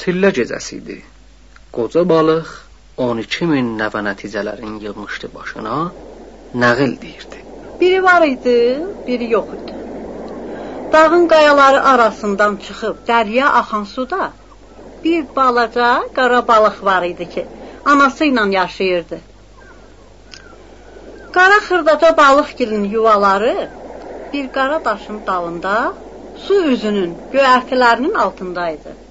Çillə gecəsi idi. Qoca balıq 12 min nəvə nəticələrin yığmışdı başına, nağıl deyirdi. Biri var idi, biri yox idi. Dağın qayaları arasından çıxıb dərya axan suda bir balaca qara balıq var idi ki, anası ilə yaşayırdı. Qara xırdaca balıqgilin yuvaları bir qara daşın dalında su üzünün göyərtilərinin altındaydı.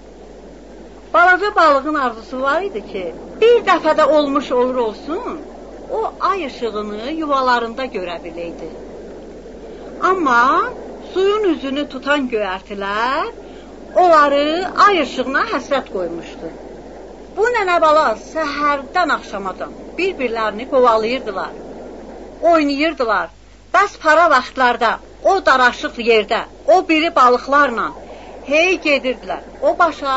Balaca balığın arzusu var idi ki, bir dəfədə olmuş olur olsun, o ay işığını yuvalarında görə biləydi. Amma suyun üzünü tutan göyərtilər onları ay işığına həsrət qoymuşdu. Bu nənə bala səhərdən axşamacan bir-birlərini qovalayırdılar. Oynayırdılar. Bəs para vaxtlarda o daraşıq yerdə o biri balıqlarla hey gedirdilər. O başa,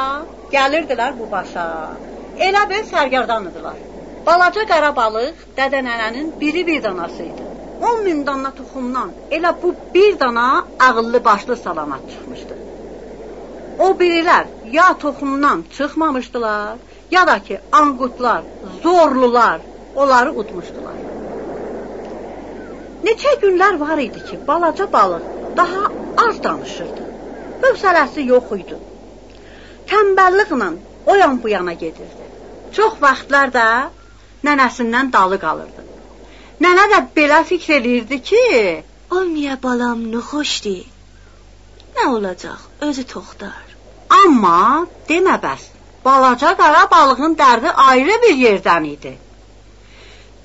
gəlirdilər bu başa. Elə bil sərgərdan idilər. Balaca qara balıq dədə nənənin biri bir danası idi. 10 min dana toxumdan elə bu bir dana ağıllı başlı salamat çıxmışdı. O birilər ya toxumdan çıxmamışdılar, ya da ki anqutlar, zorlular onları utmuşdular. Neçə günlər var idi ki, balaca balıq daha az danışırdı. Hövsələsi yox idi. Tənbəlliklə o yan bu yana gedirdi. Çox vaxtlar da nənəsindən dalı qalırdı. Nənə də belə fikr eləyirdi ki, olmaya balam nə xoşdur. Nə olacaq? Özü toxtar. Amma demə bəs. Balaca qara balığın dərdi ayrı bir yerdən idi.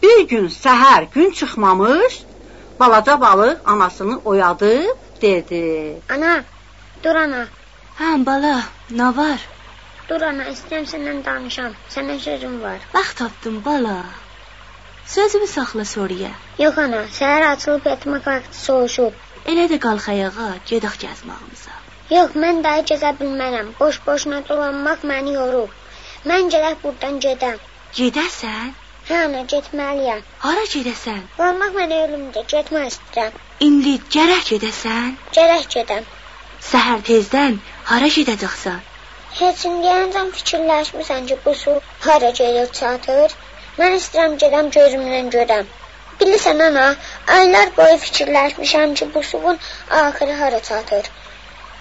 Bir gün səhər gün çıxmamış, balaca balıq anasını oyadıb dedi: "Ana, dur ana." "Hə, bala, nə var?" "Dur ana, istəyirəm səndən danışam. Sənə sözüm var." "Vaxt tapdım, bala." Sözümü saxla soruya. Yox ana, səhər açılıb yatmaq vaxtı soğuşub. Elə də qalx ayağa, gedək gəzməyimizə. Yox, mən daha gəzə bilmərəm. Boş-boşuna dolanmaq məni yorub. Mən gərək burdan gedəm. Gedəsən? Hə, ana, getməliyəm. Hara gedəsən? Qalmaq mənə ölümdür, getmək istəyirəm. İndi gərək gedəsən? Gərək gedəm. Səhər tezdən hara gedəcəksən? Heç indiyəcən fikirləşmirsən ki, bu su hara gedib çatır? Mən istəyirəm gedəm gözümlə görəm. Bilirsən ana, aylar boyu fikirləşmişəm ki, bu suyun axırı hara çatır.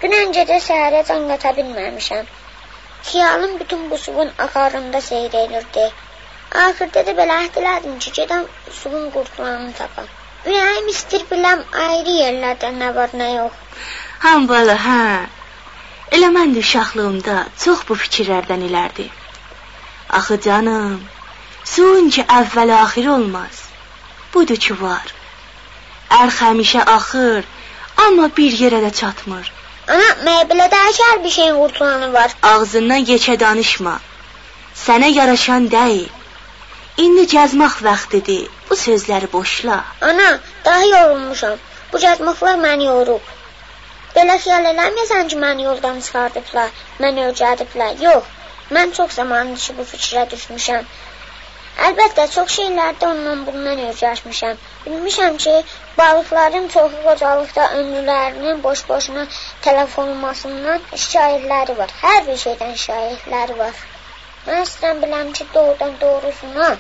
Dünən gecə səhərə can qata bilməmişəm. Xiyalım bütün bu suyun axarında seyr edirdi. Axırda da belə əhd elədim ki, gedəm suyun qurtulanını tapam. Ürəyim istir biləm ayrı yerlərdə nə var, nə yox. Həm bala, hə. Elə mən də uşaqlığımda çox bu fikirlərdən ilərdi. Axı canım, Suyun ki əvvəl axir olmaz. Budur ki var. Ərx həmişə axır, amma bir yerə də çatmır. Ana, məbələ də hər bir şeyin qurtulanı var. Ağzından keçə danışma. Sənə yaraşan deyil. İndi gəzmək vaxtıdır. Bu sözləri boşla. Ana, daha yorulmuşam. Bu gəzməklər məni yorub. Belə xiyal eləmirsən ki, məni yoldan çıxardıblar, məni öcədiblər. Yox, mən çox zamandır ki, bu fikrə düşmüşəm. Əlbəttə, çox şeylərdə ondan bundan özləşmişəm. Bilmişəm ki, balıqların çoxu qocalıqda ömrlərinin boş-boşuna tələf olunmasından şikayətləri var. Hər bir şeydən şikayətləri var. Mən istəyirəm biləm ki, doğrudan doğrusuna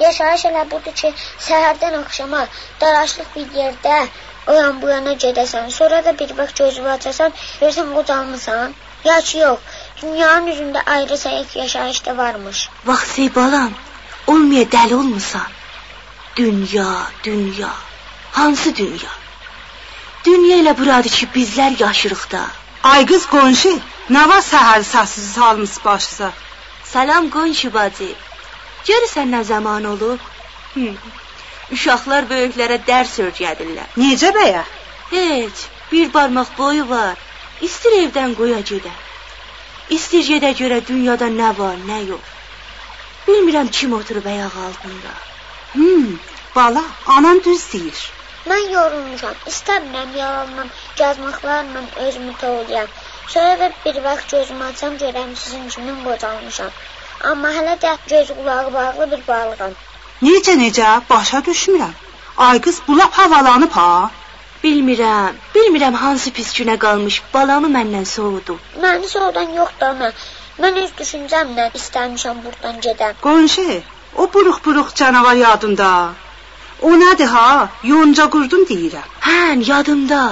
yaşayış elə budur ki, səhərdən axşama daraşlıq bir yerdə o yan bu yana gedəsən, sonra da bir vaxt gözünü açasan, görsən qocalmısan. Ya ki, yox, dünyanın üzündə ayrı səhif yaşayış da varmış. Vaxt balam, Olmaya dəli olmusan. Dünya, dünya. Hansı dünya? Dünya elə buradır ki, bizlər yaşırıq da. Ay qız qonşu, nə var səhər səssiz salmış başınıza? Salam qonşu bacı. Görürsən nə zaman olub? Hı. Uşaqlar böyüklərə dərs öyrədirlər. Necə bəyə? Heç, bir barmaq boyu var. İstir evdən qoya gedə. İstir gedə görə dünyada nə var, nə yox. Bilmirəm kim oturub ayaq altında. Hmm, bala, anan düz deyir. Mən yorulmuşam. İstəmirəm yalanla, yazmaqlarla özümü toğlayam. Sonra bir vaxt gözümü açsam görəm sizin kimi qocalmışam. Amma hələ də göz qulağı bağlı bir balığam. Necə necə? Başa düşmürəm. Ay qız, bu lap havalanıb ha? Bilmirəm, bilmirəm hansı pis günə qalmış balamı məndən soğudu. Məni soğudan yoxdur ana. Mən öz düşüncəmlə istəmişəm burdan gedəm. Qonşu, o buruq-buruq canavar yadında. O nədir ha? Yonca qurdum deyirəm. Hən, yadımda.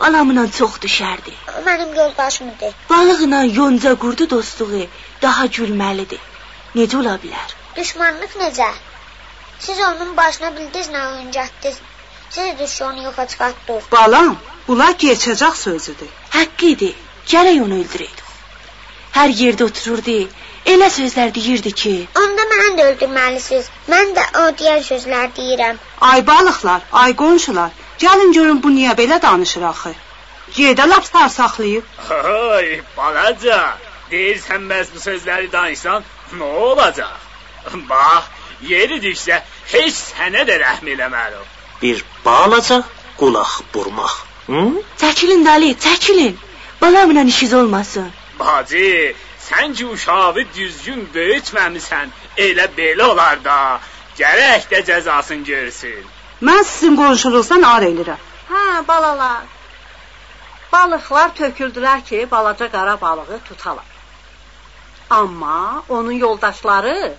Balamla çox düşərdi. Mənim yoldaşımdır. Balıqla yonca qurdu dostluğu daha gülməlidir. Necə ola bilər? Düşmanlıq necə? Siz onun başına bildiniz nə oyuncaqdınız. Siz düşü onu yoxa çıxartdınız. Balam, bunlar keçəcək sözüdür. Haqqıdır. Gərək onu öldürəydik. Hər yerdə otururdu. Elə sözlər deyirdi ki, Onda məni də öldürməlisiniz. Mən də o deyən sözlər deyirəm. Ay balıqlar, ay qonşular, gəlin görün bu niyə belə danışır axı. Yerdə lap sarsaqlayıb. Ay, balaca, deyirsən bəs bu sözləri danışsan, nə olacaq? Bax, yeri düşsə, heç sənə də rəhm eləmərəm. Bir balaca qulaq burmaq. Hı? çəkilin Dali, çəkilin. Balamla işiniz olmasın. Bacı, sən ki uşağı düzgün böyütməmisən, elə belə olar da. Gərək də cəzasını görsün. Mən sizin qonşuluqdan ar elirəm. Hə, balalar. Balıqlar töküldülər ki, balaca qara balığı tutalar. Amma onun yoldaşları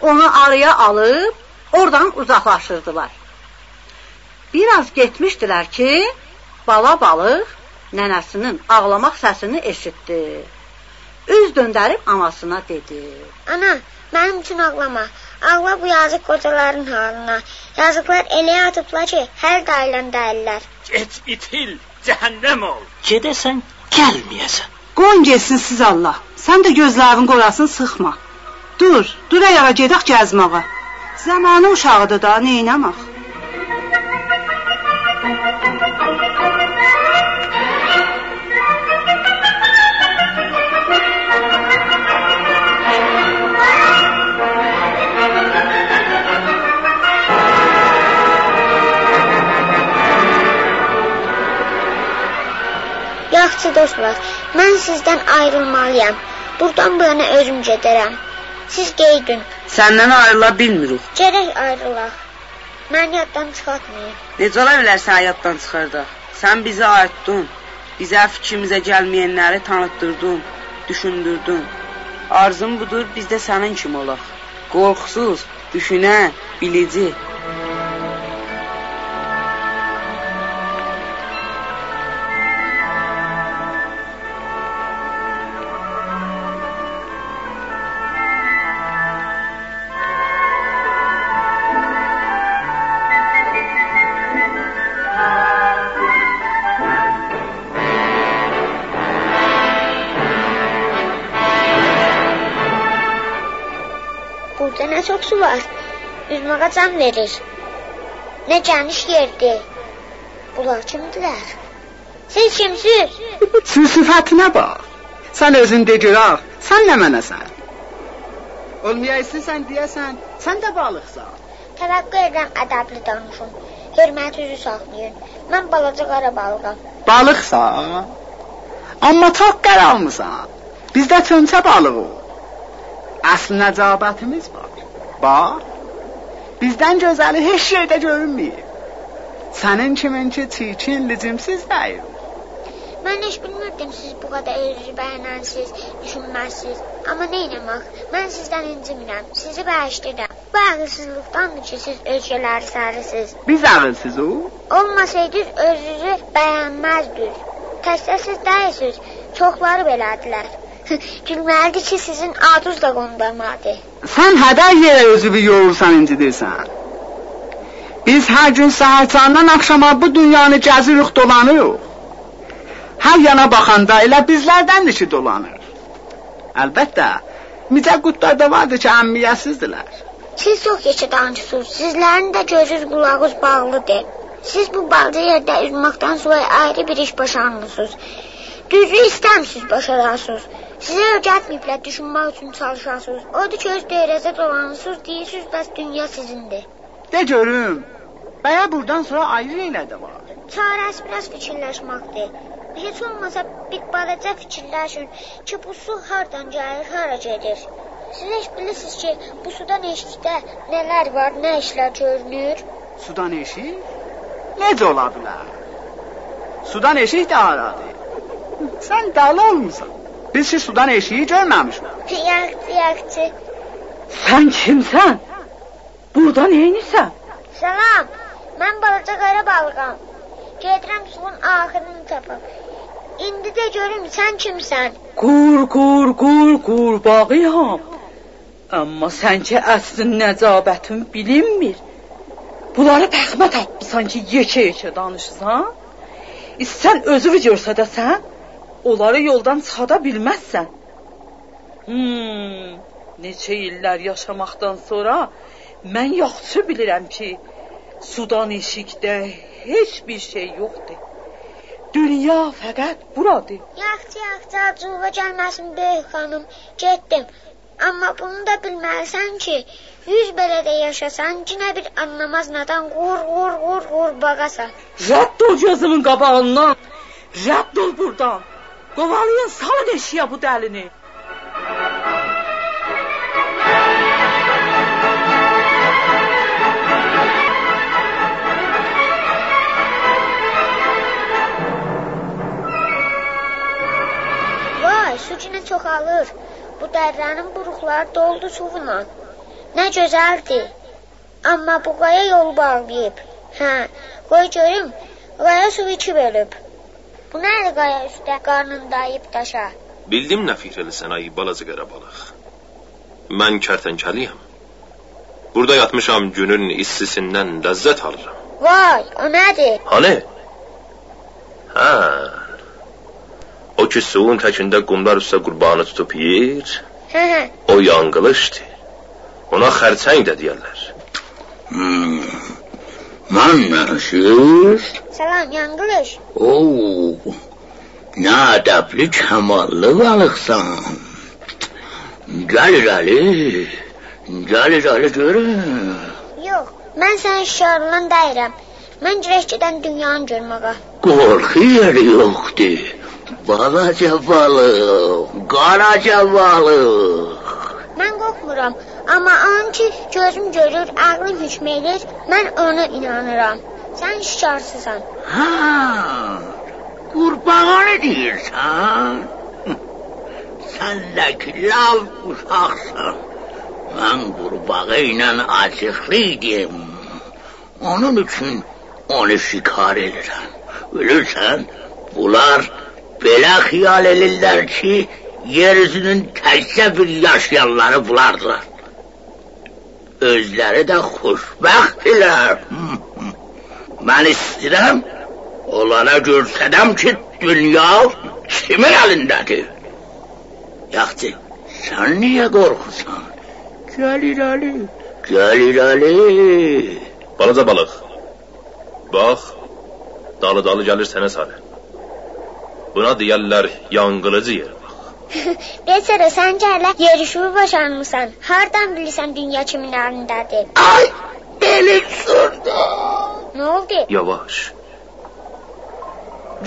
onu araya alıb oradan uzaqlaşırdılar. Biraz getmişdilər ki, bala balıq nənəsinin ağlamaq səsini eşitdi. Üz döndərib anasına dedi. Ana, mənim üçün ağlama. Ağla bu yazıq qocaların halına. Yazıqlar elə yatıblar ki, hər dailən dəyirlər. Get itil, cəhənnəm ol. Gedəsən, gəlməyəsən. Qoyun getsin siz Allah. Sən də gözlərin qorasın sıxma. Dur, dur ayağa gedək gəzməyə. Zamanı uşağıdır da, neynəmək? Yaxşı dostlar, mən sizdən ayrılmalıyam. Burdan bu yana özüm gedərəm. Siz qeydin. Səndən ayrıla bilmirik. Gərək ayrılaq. Məni yaddan çıxartmayın. Necə ola bilər sən həyatdan çıxırdıq? Sən bizi ayıtdın. Bizə fikrimizə gəlməyənləri tanıtdırdın, düşündürdün. Arzum budur, biz də sənin kimi olaq. Qorxusuz, düşünən, bilici. Üzməyə can verir. Nə geniş yerdir. Bunlar kimdilər? Siz kimsiz? Sifətinə bax. Sən özün de görək, sən nə mənəsən? Olmayaysan sən deyəsən, sən də balıqsan. Təvəqqə edirəm ədəbli danışın. Hörməti üzü saxlayın. Mən balaca qara balığam. Balıqsan? Amma çox qaralmısan. Bizdə çömçə balığı. Əsl nəcabətimiz var. Bax. Bizdən gözəli heç yerdə görünmür. Sənin kiminki çirkin, licimsiz deyil. Mən heç bilmirdim siz bu qədər bəyənənsiz, düşünməzsiz. Amma nə etmək? Mən sizdən incimirəm. Sizi bağışlayıram. Bu ağılsızlıqdandır ki, siz özgələri sarısınız. Biz ağılsız o. Olmasaydınız özünüzü bəyənməzdiniz. Təkcə siz deyilsiniz. Çoxları belədilər. Gülməlidir ki, sizin adınız da qondurmadı. Sən hədər yerə özünü yorursan, incidirsən. Biz hər gün səhərçandan axşama bu dünyanı gəzirik, dolanırıq. Hər yana baxanda elə bizlərdəndir ki, dolanır. Əlbəttə, micə qutlar da vardır ki, əmmiyyətsizdirlər. Siz çox keçə danışırsınız. Sizlərin də gözünüz qulağınız bağlıdır. Siz bu balaca yerdə üzməkdən sonra ayrı bir iş başarmısınız. Düzü istəmsiz başarasınız. Sizə öyrətməyiblər düşünmək üçün çalışasınız. Odur ki, öz döyrəzə dolanırsınız, deyirsiniz, bəs dünya sizindir. De görüm, bəyə burdan sonra ayrı elə də var. Çarəsi biraz fikirləşməkdir. Heç olmasa bir balaca fikirləşin ki, bu su hardan gəlir, hara gedir. Siz heç bilirsiniz ki, bu sudan eşikdə nələr var, nə işlər görünür? Sudan eşik? Necə ola bilər? Sudan eşik də haradır? Sən dəli olmusan. Biz hiç sudan eşiği görmemişik. Yaxşı, yaxşı. Sən kimsən? Burada nə edirsən? Salam. Mən balaca qara balığam. Gedirəm suyun axırını tapım. İndi də görüm sən kimsən? Qur, qur, qur, qurbağıyam. Amma sən ki əslin nəcabətin bilinmir. Bunları pəxmə tapmısan ki, yekə-yekə danışırsan? İstsən özünü görsədəsən, onları yoldan çıxada bilməzsən. Hmm, neçə illər yaşamaqdan sonra mən yaxşı bilirəm ki, sudan eşikdə heç bir şey yoxdur. Dünya fəqət buradır. Yaxşı, yaxşı, acığa gəlməsin böyük xanım. Getdim. Amma bunu da bilməlisən ki, yüz belə də yaşasan, cinə bir anlamaz nadan qur, qur, qur, qurbağasan. Rədd ol gözümün qabağından. Rədd ol buradan. Qovalayın salın eşiyə bu dəlini. Vay, su cinə çoxalır. Bu dərənin buruqları doldu suvla. Nə gözəldir. Amma bu qaya yol bağlayıb. Hə, qoy görüm. Qaya su iki bölüb. Bu nədir qaya üstə qarnındayıb daşa? Bildim nə fikir eləsən ay balaca qara balıq. Mən kərtənkəliyəm. Burada yatmışam günün istisindən ləzzət alıram. Vay, o nədir? Hani? Hə. O ki suyun təkində qumlar üstə qurbanı tutub yeyir, Hə, hə. o yanqılışdır. Ona xərçəng də deyərlər. Hmm. Mən nəşir? Salam, yanqılış. Oo, nə ədəbli kəmallı balıqsan. Gəl irəli, gəl irəli görüm. Yox, mən sənin şarından dəyirəm. Mən girək gedən dünyanı görməyə. Qorxu yeri yoxdur. Balaca balıq, qaraca balıq. Mən qorxmuram, amma an ki gözüm görür, ağlım hükm edir, mən ona inanıram. Sən şikarsızsan. Ha, qurbağa nə deyirsən? Sən də ki lav uşaqsan. Mən qurbağa ilə acıqlı idim. Onun üçün onu şikar edirəm. Bilirsən, bunlar belə xiyal edirlər ki, yer üzünün təkcə bir yaşayanları bulardılar. Özləri də xoşbəxtdirlər. Mən istəyirəm, onlara görsədəm ki, dünya kimin əlindədir. Yaxşı, sən niyə qorxursan? Gəl irəli, gəl irəli. Balaca balıq. Bax, dalı-dalı gəlir sənə sarı. Buna deyərlər yanqılıcı yer. Desərə sən gələ yerişimi başarmısan. Hardan bilirsən dünya kimin əlindədir? Ay, belim sürdü. Nə oldu? Yavaş.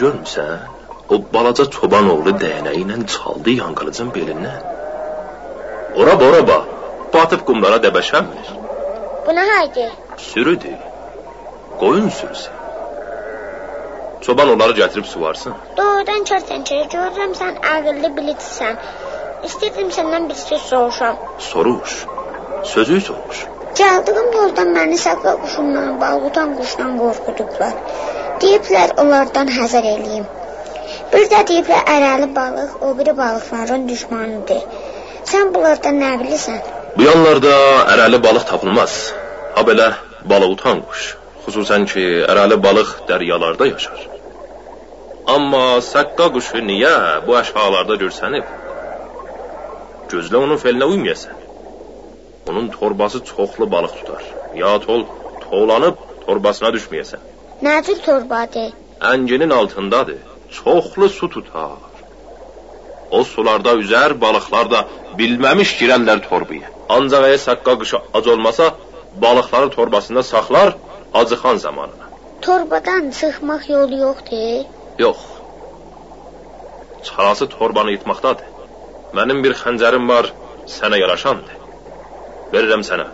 Görmüsən? O balaca çoban oğlu dəyənəyi ilə çaldı yanqılıcın belindən. Ora bora bax. Batıb qumlara dəbəşənmir. Bu nə haydı? Sürüdür. Qoyun sürüsü. Çoban onları gətirib suvarsın. Doğrudan kərtənkələ görürəm sən ağıllı bilicsən. İstədim səndən bir söz soruşam. Soruş. Sözü soruş. Gəldiyim yoldan məni saqqal quşundan, balqutan quşdan qorxudublar. Deyiblər onlardan həzər eləyim. Bir də deyiblər ərəli balıq o biri balıqların düşmanıdır. Sən bunlardan nə bilirsən? Bu yanlarda ərəli balıq tapılmaz. Ha belə balıq utan quş. Xüsusən ki, ərəli balıq dəryalarda yaşar. Amma səqqa quşu niyə bu əşhalarda görsənib? Gözlə onun felinə uymayasan. Onun torbası çoxlu balıq tutar. Ya tol, tolanıb torbasına düşməyəsən. Nə cür torbadır? Ənginin altındadır. Çoxlu su tutar. O sularda üzər, balıqlar da bilməmiş girərlər torbaya. Ancaq əgər səqqa qışı ac olmasa, balıqları torbasında saxlar acıxan zamanına. Torbadan çıxmaq yolu yoxdur. Yox. Çarası torbanı yıtmaqdadır. Mənim bir xəncərim var, sənə yaraşandır. Verirəm sənə.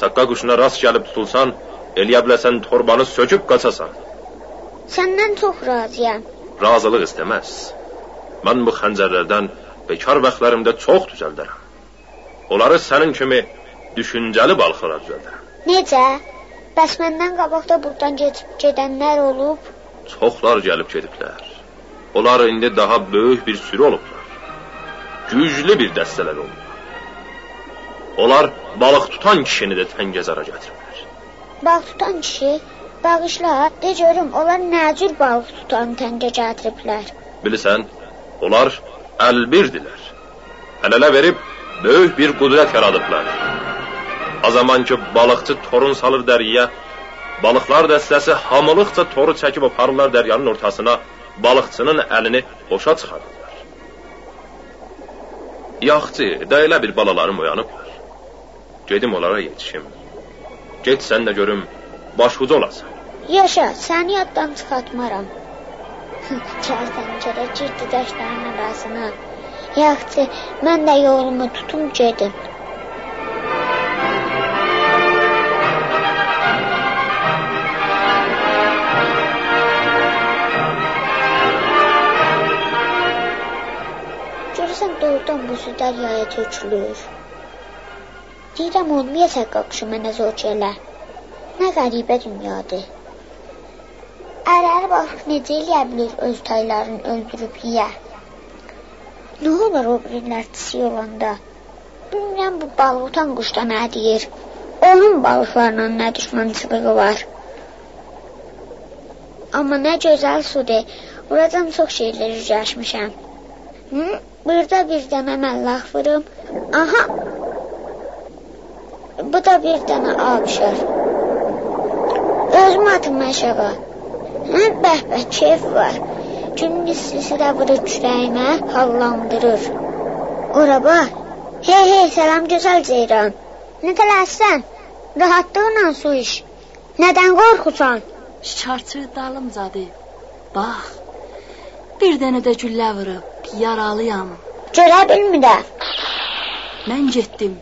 Səqqa quşuna rast gəlib tutulsan, eləyə biləsən torbanı söküb qaçasan. Səndən çox razıyam. Razılıq istəməz. Mən bu xəncərlərdən bekar vaxtlarımda çox düzəldərəm. Onları sənin kimi düşüncəli balıqlara düzəldərəm. Necə? Bəs məndən qabaq da burdan keçib gedənlər olub? Çoxlar gəlib gediblər. Onlar indi daha böyük bir sürü olublar. Güclü bir dəstələr olublar. Onlar balıq tutan kişini də Təngəzara gətiriblər. Balıq tutan kişi? Bağışla, de görüm, onlar nə cür balıq tutan təngə gətiriblər? Bilirsən, onlar əlbirdilər. Əl-ələ verib böyük bir qudrət yaradıblar. O zaman ki balıqçı torun salır dəriyə, balıqlar dəstəsi hamılıqca toru çəkib aparırlar dəryanın ortasına, balıqçının əlini boşa çıxarırlar. Yaxçı, da elə bir balalarım oyanıblar. Gedim onlara yetişim. Get sən də görüm, başucu olasan. Yaşa, səni yaddan çıxartmaram. Çərsən görə girdi daşların arasına. Yaxçı, mən də yolumu tutum gedim. Görürsən doğrudan bu su dəryaya tökülür. Olmayacaq qaqşı mənə zor gələ. Nə qəribə dünyadır. Ərər balıq necə eləyə bilir öz taylarını öldürüb yeyə? Nə olur o birilər çisi olanda? Bilmirəm bu balıq utan quşda nə deyir. Onun balıqlarla nə düşmənçiliyi var. Amma nə gözəl sudur. Buradan çox şeylər üzləşmişəm. Hı? Burada bir dənə məllah vurum. Aha. Bu da bir dənə abşar. Özüm atım aşağı. Hə, bəh-bəh, keyf var. Günün istisi də vurur kürəyimə, hallandırır. Ora bax. Hey, hey, salam gözəl ceyran. Nə tələsən? Rahatlıqla su iç. Nədən qorxusan? Şikarçı dalımcadı. Bax. Bir dənə də güllə vurub. Yaralıyam. Görə bilmirəm. Mən getdim.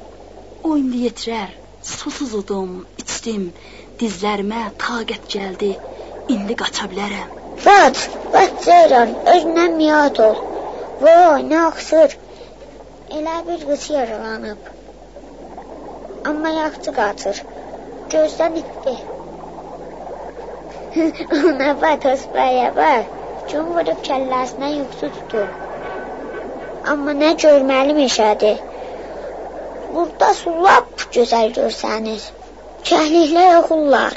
O indi yetirər. Susuz udum, içdim. Dizlərimə taqət gəldi. İndi qaça bilərəm. Qaç, qaç Ceyran, özündən miyat ol. Vay, nə axsır. Elə bir qız yaralanıb. Amma yaxçı qaçır. Gözdən itdi. Ona bax, tosbaya bax. Gün vurub kəlləsinə yuxusu tutub. Amma nə görməli meşədir. Burada su lap gözəl görsənir. Kəhliklər oxullar.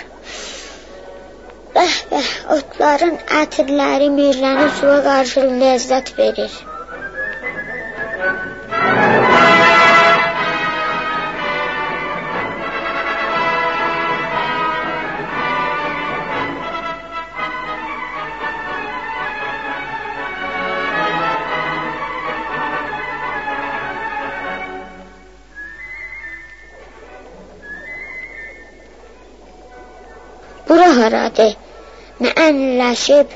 Bəh bəh, otların ətirləri mirlənib suya qarşı ləzzət verir. Ənləşib,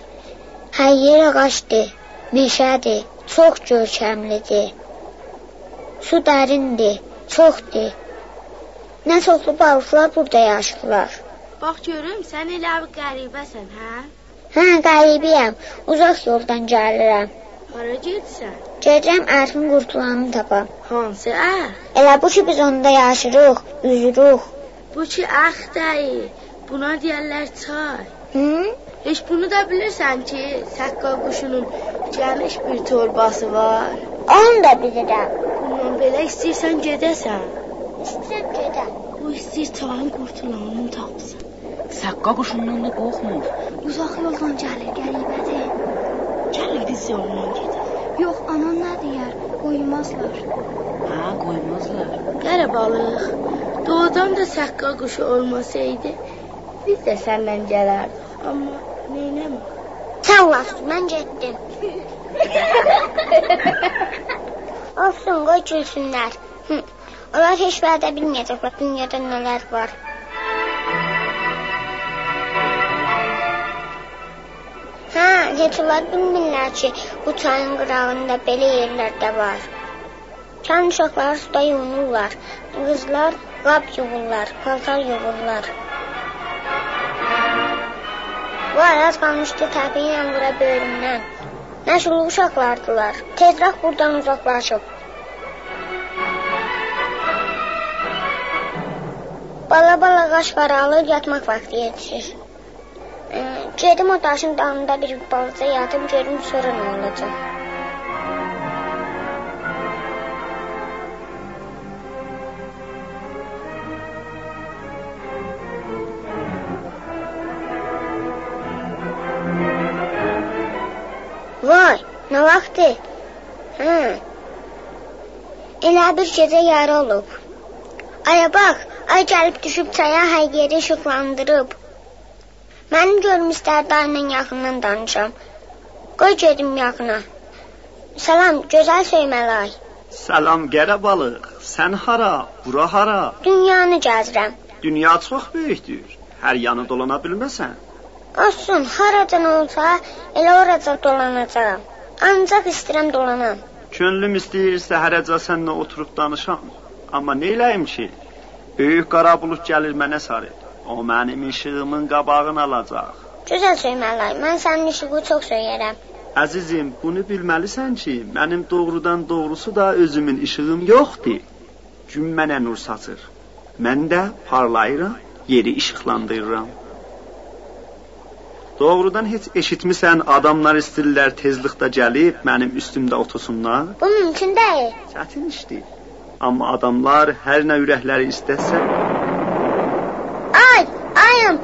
hər yer ağacdır, meşədir, çox görkəmlidir. Su dərindir, çoxdur. Nə çoxlu balıqlar burada yaşayırlar. Bax görüm, sən elə bir qəribəsən, hə? Hə, qəribiyəm. Uzaq yoldan gəlirəm. Hara gedirsən? Gedirəm ərfin qurtulanını tapam. Hansı əx? Elə bu ki biz onda yaşırıq, üzürük. Bu ki əx deyil. Buna deyərlər çay. Hı? Heç bunu da bilirsən ki, səqqa quşunun geniş bir torbası var. Onu da bilirəm. Bundan belə istəyirsən gedəsən. İstəyirəm gedəm. Bu istəyir çayın qurtulanını tapsın. Səqqa quşundan da qorxmur. Uzaq yoldan gəlir, qəribədir. Gəlir biz yoldan gedək. Yox, anan nə deyər? Qoymazlar. Hə, qoymazlar. Qərə balıq. Doğudan da səqqa quşu olmasaydı, biz də səndən gələrdik. Amma neynəmək? Sən vaxt, mən getdim. Olsun, qoy gülsünlər. Onlar heç vədə bilməyəcəklər dünyada nələr var. Hə, heç onlar bilmirlər ki, bu çayın qırağında belə yerlər də var. Kənd uşaqları suda yunurlar. Qızlar qab yuvurlar, paltar yuvurlar. Var, az qalmışdı təpiyi ilə vura böyrümdən. Məşğul uşaqlardılar. Tezrək buradan uzaqlaşıb. Bala-bala qaşqara alır, yatmaq vaxtı yetişir. Gedim o daşın dalında bir balaca yatım görüm sonra nə olacaq. Nə vaxtdır? Hə. Elə bir gecə yarı olub. Aya bax, ay gəlib düşüb çaya hər yeri işıqlandırıb. Mənim görüm istər dayla yaxından danışam. Qoy gedim yaxına. Salam, gözəl söyməli ay. Salam qərə balıq. Sən hara? Bura hara? Dünyanı gəzirəm. Dünya çox böyükdür. Hər yanı dolana bilməsən. Olsun, haracan olsa, elə oraca dolanacağam. Ancaq istəyirəm dolanam. Könlüm istəyir səhərəcə səninlə oturub danışam. Amma neyləyim ki? Böyük qara bulut gəlir mənə sarı. O mənim işığımın qabağını alacaq. Gözəl söyməli ay, mən sənin işığı çox söyərəm. Əzizim, bunu bilməlisən ki, mənim doğrudan doğrusu da özümün işığım yoxdur. Gün mənə nur saçır. Mən də parlayıram, yeri işıqlandırıram. Doğrudan heç eşitmisən adamlar istirlər tezlikdə gəlib mənim üstümdə otursunlar? Bu mümkün deyil. Çətin işdir. Amma adamlar hər nə ürəkləri istəsə, Ay, ayım.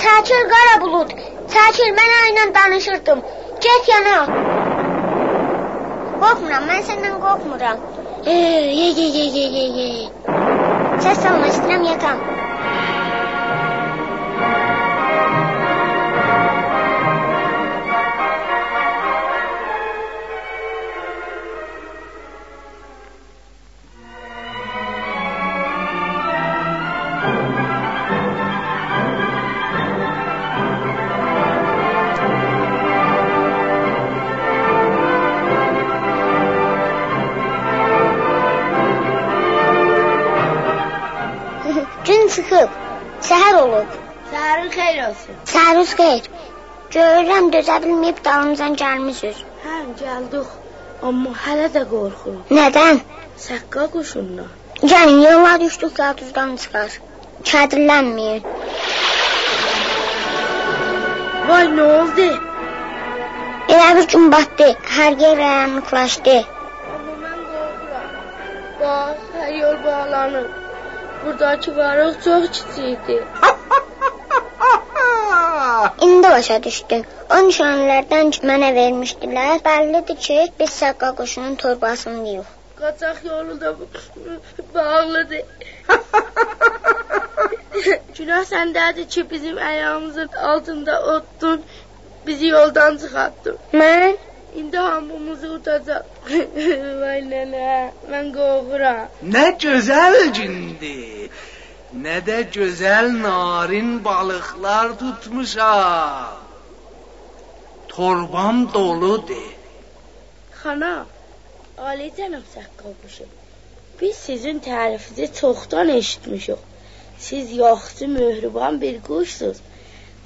Çəkil qara bulud. Çəkil, mən ayla danışırdım. Get yana. Qorxmuram, mən səndən qorxmuram. Ey, ye, ye, ye, ye, ye. Səs salma, istəyirəm yatam. Dözə bilməyib dalımızdan gəlmisiniz. Hə, gəldik. Amma hələ də qorxuram. Nədən? Səqqa quşundan. Gəlin, yola düşdük yatızdan çıxar. Kədirlənməyin. Vay, nə oldu? Elə bir gün batdı. Hər yer qaranlıqlaşdı. Amma mən qorxuram. Bax, hər yol bağlanıb. Buradakı varıq çox kiçikdir. İndi başa düşdüm. O nişanlardan ki, mənə vermişdilər. Bəllidir ki, biz səqqa quşunun torbasındayıq. Qaçaq yolu da bağlıdır. Günah səndədir ki, bizim ayağımızın altında otdun, bizi yoldan çıxartdın. Mən İndi hamımızı utacaq. Vay nənə, mən qorxuram. Nə gözəl gündür. Nə də gözəl narin balıqlar tutmuşam. Torbam doludur. Xana, Ali cənab səqqal quşu. Biz sizin tərifinizi çoxdan eşitmişik. Siz yaxşı möhriban bir quşsuz.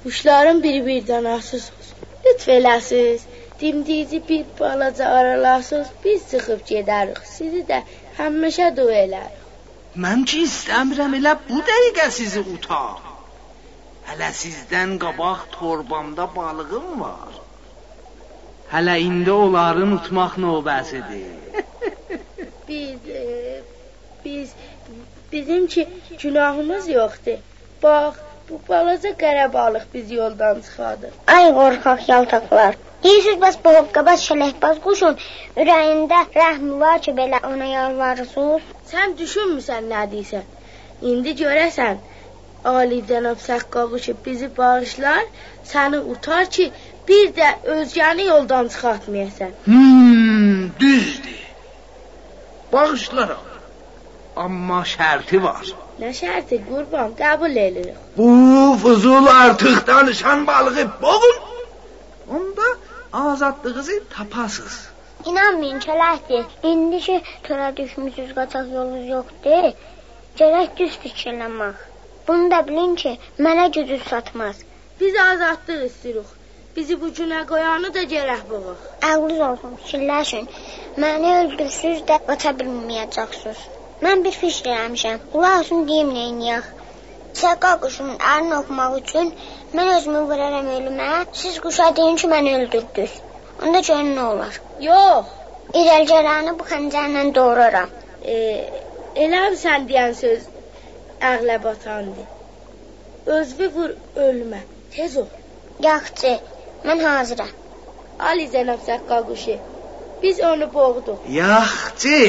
Quşların bir-birdən asısınız. Lütf eləsiz. Dimdiyici bir balaca aralasız biz çıxıb gedərik. Sizi də həmişə dua elərik. Mən ki istəmirəm elə bu dəqiqə sizi utam. Hələ sizdən qabaq torbamda balığım var. Hələ indi onları unutmaq növbəsidir. Biz e, biz bizim ki günahımız yoxdur. Bax, bu balaca qara balıq bizi yoldan çıxardı. ay qorxaq yaltaqlar. Deyirsiniz bəs bu hoqqabaz şələhbaz quşun ürəyində rəhm var ki, belə ona yalvarırsınız? Sən düşünmüsən nə deyirsən? İndi görəsən Ali cənab Səqqaquşu bizi bağışlar, səni utar ki, bir də özgəni yoldan çıxartmayasan. Hmm, düzdür. Bağışlaram. Amma şərti var. Nə şərti qurban qəbul edirik. Bu fuzul artıq danışan balığı boğun. Onda azadlığınızı tapasız. İnanmayın çələkdir. İndi ki, tora düşmüsüz qaçaq yolunuz yoxdur. Gərək düz fikirləmək. Bunu da bilin ki, mənə gücü satmaz. Biz azadlıq istəyirik. Bizi bu günə qoyanı da gərək boğuq. Ağlınız olsun, fikirləşin. Məni öldürsüz də qaça bilməyəcəksiniz. Mən bir fikir eləmişəm. Qulaq olsun deyim neyniyək. Səqqa quşunun ərini oxumaq üçün mən özümü vuraram ölümə. Siz quşa deyin ki, məni öldürdünüz. Onda görün nə olar. Yox. İrəlcəranı bu xəncərlə doğraram. E, eləm sən deyən söz ağla batandı. Özünü vur ölmə. Tez ol. Yaxşı, mən hazıram. Ali Zənab Səqqa quşu. Biz onu boğduq. Yaxşı,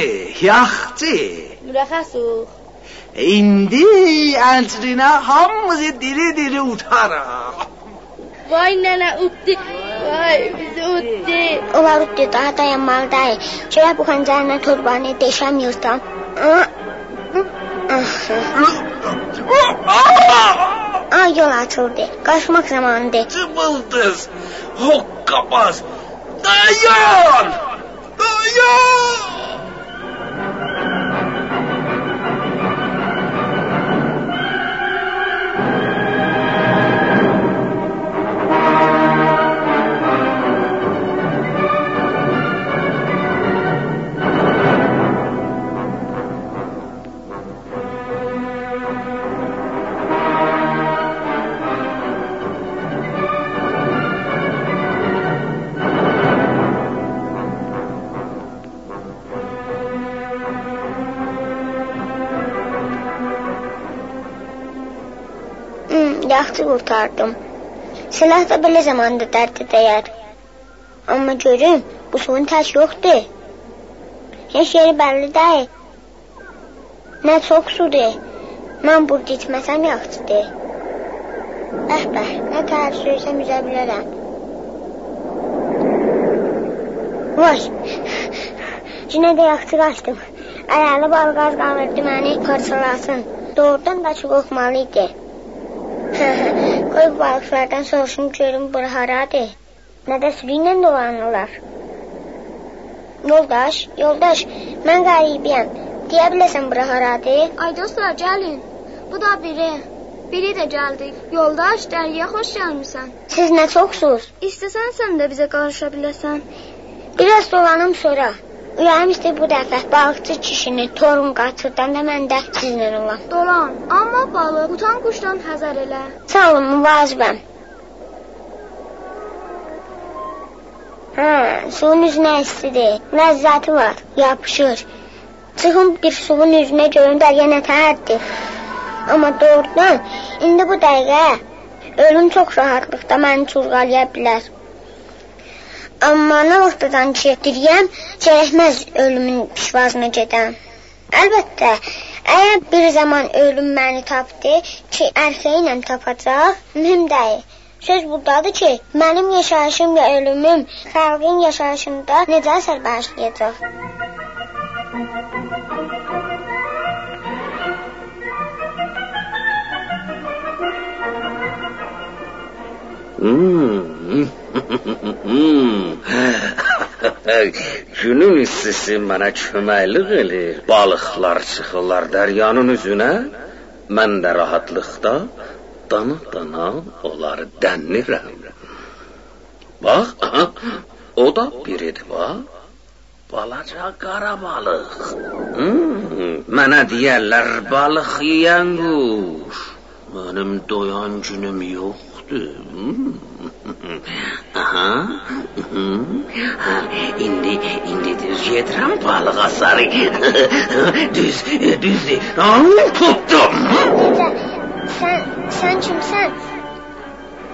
yaxşı. Mürəxəsuq. İndi əcrinə hamımızı diri-diri utaraq. Vay nənə utdu. Vay bizi utdu. Onlar utdu, daha dayanmalı deyil. Şöyle bu xəncərlə torbanı deşəmiyorsan. Ay yol açıldı. Qaçmaq zamanıdır. Cıbıldız, hokkabaz, dayan! Dayan! Yaxşı qurtardım. Silah da belə zamanda dərdə dəyər. Amma görüm, bu suyun tək yoxdur. Heç yeri bəlli deyil. Nə çox sudur. Mən burada içməsəm yaxşıdır. Əh bəh, nə təhər söysəm üzə bilərəm. Vay, Cinə də yaxşı qaçdım. Ayağlı balıq az qalırdı məni parçalasın. Doğrudan da çox qorxmalı idi. Qoy balıqlardan soruşum görüm bura haradır. Nə də sürüylə dolanırlar. Yoldaş, yoldaş, mən qəribiyəm. Deyə biləsən bura haradır? Ay dostlar, gəlin. Bu da biri. Biri də gəldik. Yoldaş, dəriyə xoş gəlmisən. Siz nə çoxsuz? İstəsən sən də bizə qarışa biləsən. Biraz dolanım sonra. İstəyir bu dəfə balıqçı kişini torun qaçırdan da mən də sizlə olam. Dolan, amma balıq utan quşdan həzər elə. Sağ olun, müvazibəm. Hə, suyun üzünə istidir, ləzzəti var, yapışır. Çıxım bir suyun üzünə görüm dəryə nə tərdir. Amma doğrudan, indi bu dəqiqə ölüm çox rahatlıqda məni çurğalaya bilər. Amma nə vaxtdan ki, diriyəm, gərəkməz ölümün pişvazına gedəm. Əlbəttə, əgər bir zaman ölüm məni tapdı ki, ərxə ilə tapacaq, mühüm deyil. Söz burdadır ki, mənim yaşayışım və ölümüm xalqın yaşayışında necə əsər bağışlayacaq? Hmm. Günün istisi mənə köməklik eləyir. Balıqlar çıxırlar dəryanın üzünə. Mən də rahatlıqda dana-dana onları dənlirəm. Bax, aha, o da biridir, bax. Balaca qara balıq. Hmm, mənə deyərlər balıq yeyən quş. Mənim doyan günüm yoxdur. Hmm. Aha. Ha, indi indi düz gedirəm balığa sarı. düz düzdür. Aa, tuttum. Sən sən kimsən?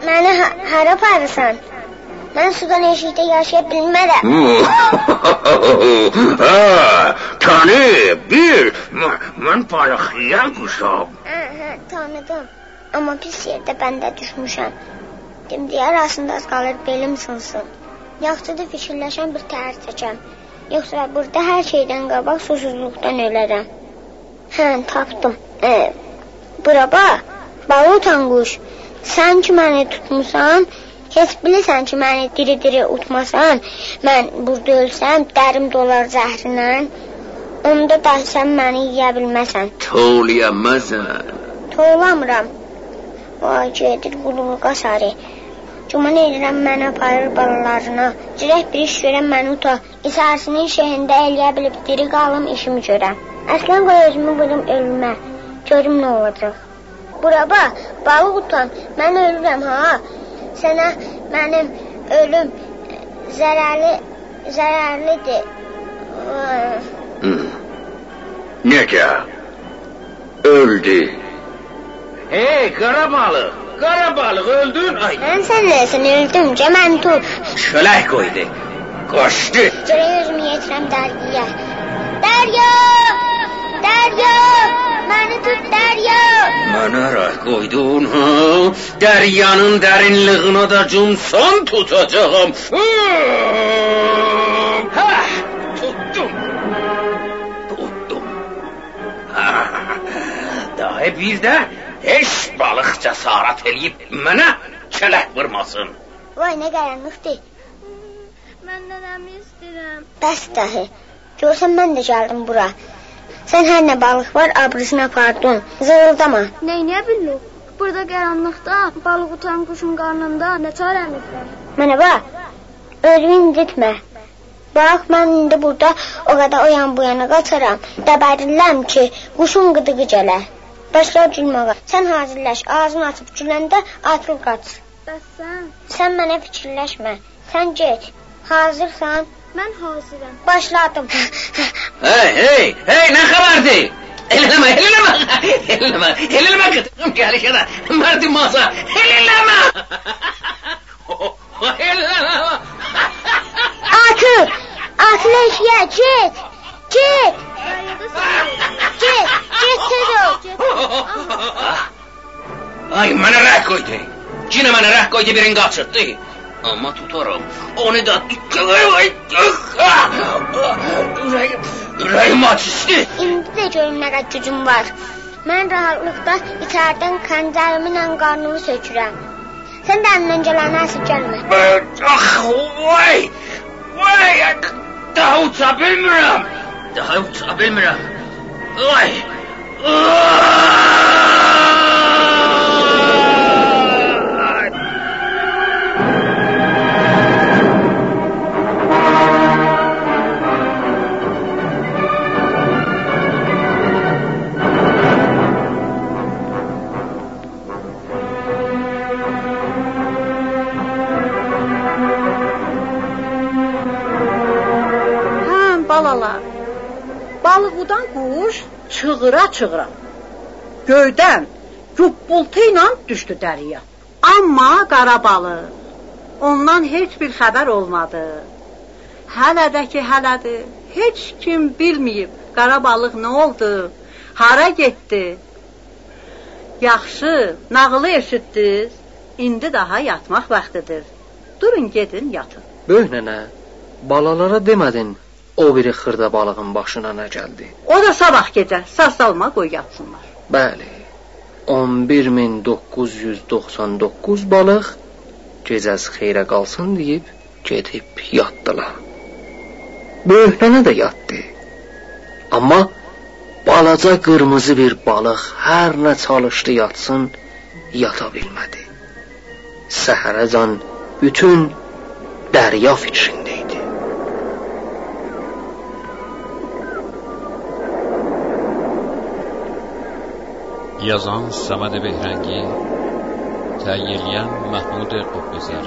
Məni ha hara aparırsan? Mən sudan eşikdə yaşaya bilmərəm. ha, tanı, bir, mən balıq yeyən quşam. Hə, hə, tanıdım. Amma pis yerdə bəndə düşmüşəm. Dimdiyə arasında az qalır belim sınsın. Yaxşıdır fikirləşən bir təhər çəkəm. Yoxsa burada hər şeydən qabaq susuzluqdan ölərəm. Hə, tapdım. E, bura bax, balutan quş. Sən ki məni tutmusan, heç bilirsən ki məni diri-diri utmasan, mən burada ölsəm, dərim dolar zəhrinlə, onda da sən məni yeyə bilməsən. Toğlayamazsan. Toğlamıram. Vay gedir qulluğa sarı. Güman edirəm məni aparır balalarına. Cirək bir iş görən məni uta. İçərisinin şeyində eləyə bilib diri qalım işimi görəm. Əslən qoy özümü vurum ölümə. Görüm nə olacaq. Bura bax, balıq utan. Mən ölürəm ha. Sənə mənim ölüm zərərli zərərlidir. Hmm. Necə? Öldü. Hey qara balıq, qara balıq öldün. Ay. Mən sən nəsin öldüm, mən tut. Şölək qoydu. Qaçdı. Görək özümü yetirəm dəryaya. Dərya! Dərya! Məni tut dərya! Mənə rəh qoydun, ha? Dəryanın dərinliyinə də cumsan tutacağam. Ha, tutdum. Tutdum. Daha bir də heç balıq cəsarət eləyib mənə çələk vurmasın. Vay nə qaranlıqdır. Mən nənəmi istəyirəm. Bəs dahi. Görsən mən də gəldim bura. Sən hər nə balıq var, abrısını apardın. Zırıldama. Neyniyə bilmək? Burada qaranlıqda balıq utan quşun qarnında nə çarəmiz var? Mənə bax. Özünü incitmə. Bax, mən indi burada o qədər o yan bu yana qaçaram. Dəbərirəm ki, quşun qıdığı gələr. Başla gülməyə. Sən hazırlaş, ağzını açıb güləndə atıl qaç. Bəs sən? Sən mənə fikirləşmə. Sən get. Hazırsan? Mən hazıram. Başladım. Hey, hey, hey, nə xəbərdir? Eləmə, eləmə, eləmə, eləmə qıtım gəlişə də. Mərdim masa, eləmə. Eləmə. Atıl! Atıl eşya, get! Get! Get! Get tez ol! Ay, mənə rəh qoydu. Cinə mənə rəh qoydu birini qaçırtdı. Amma tutaram. Onu da ay, ürəyim, ürəyim açışdı. İndi də görüm nə qədər gücüm var. Mən rahatlıqda içəridən xəncərimlə qarnımı sökürəm. Sən də əlimdən gələni əsir gəlmə. Ah, vay! Vay! Daha uça bilmirəm. Daha uça bilmirəm. Vay! Hə, udan quş çığıra-çığıra. Göydən güppultu ilə düşdü dəriyə. Amma qara balıq ondan heç bir xəbər olmadı. Hələ də ki, hələdir. Heç kim bilməyib qara balıq nə oldu, hara getdi. Yaxşı, nağılı eşitdiniz. İndi daha yatmaq vaxtıdır. Durun gedin yatın. Böyük nənə, balalara demədin o biri xırda balığın başına nə gəldi? O da sabah gecə saz salma qoy yatsınlar. Bəli. 11999 balıq gecəz xeyrə qalsın deyib gedib yatdılar. Böyük nənə də yatdı. Amma balaca qırmızı bir balıq hər nə çalışdı yatsın, yata bilmədi. Səhərəcən bütün dərya fikrində یزان سمد بهرنگی تیلیان محمود قبیزر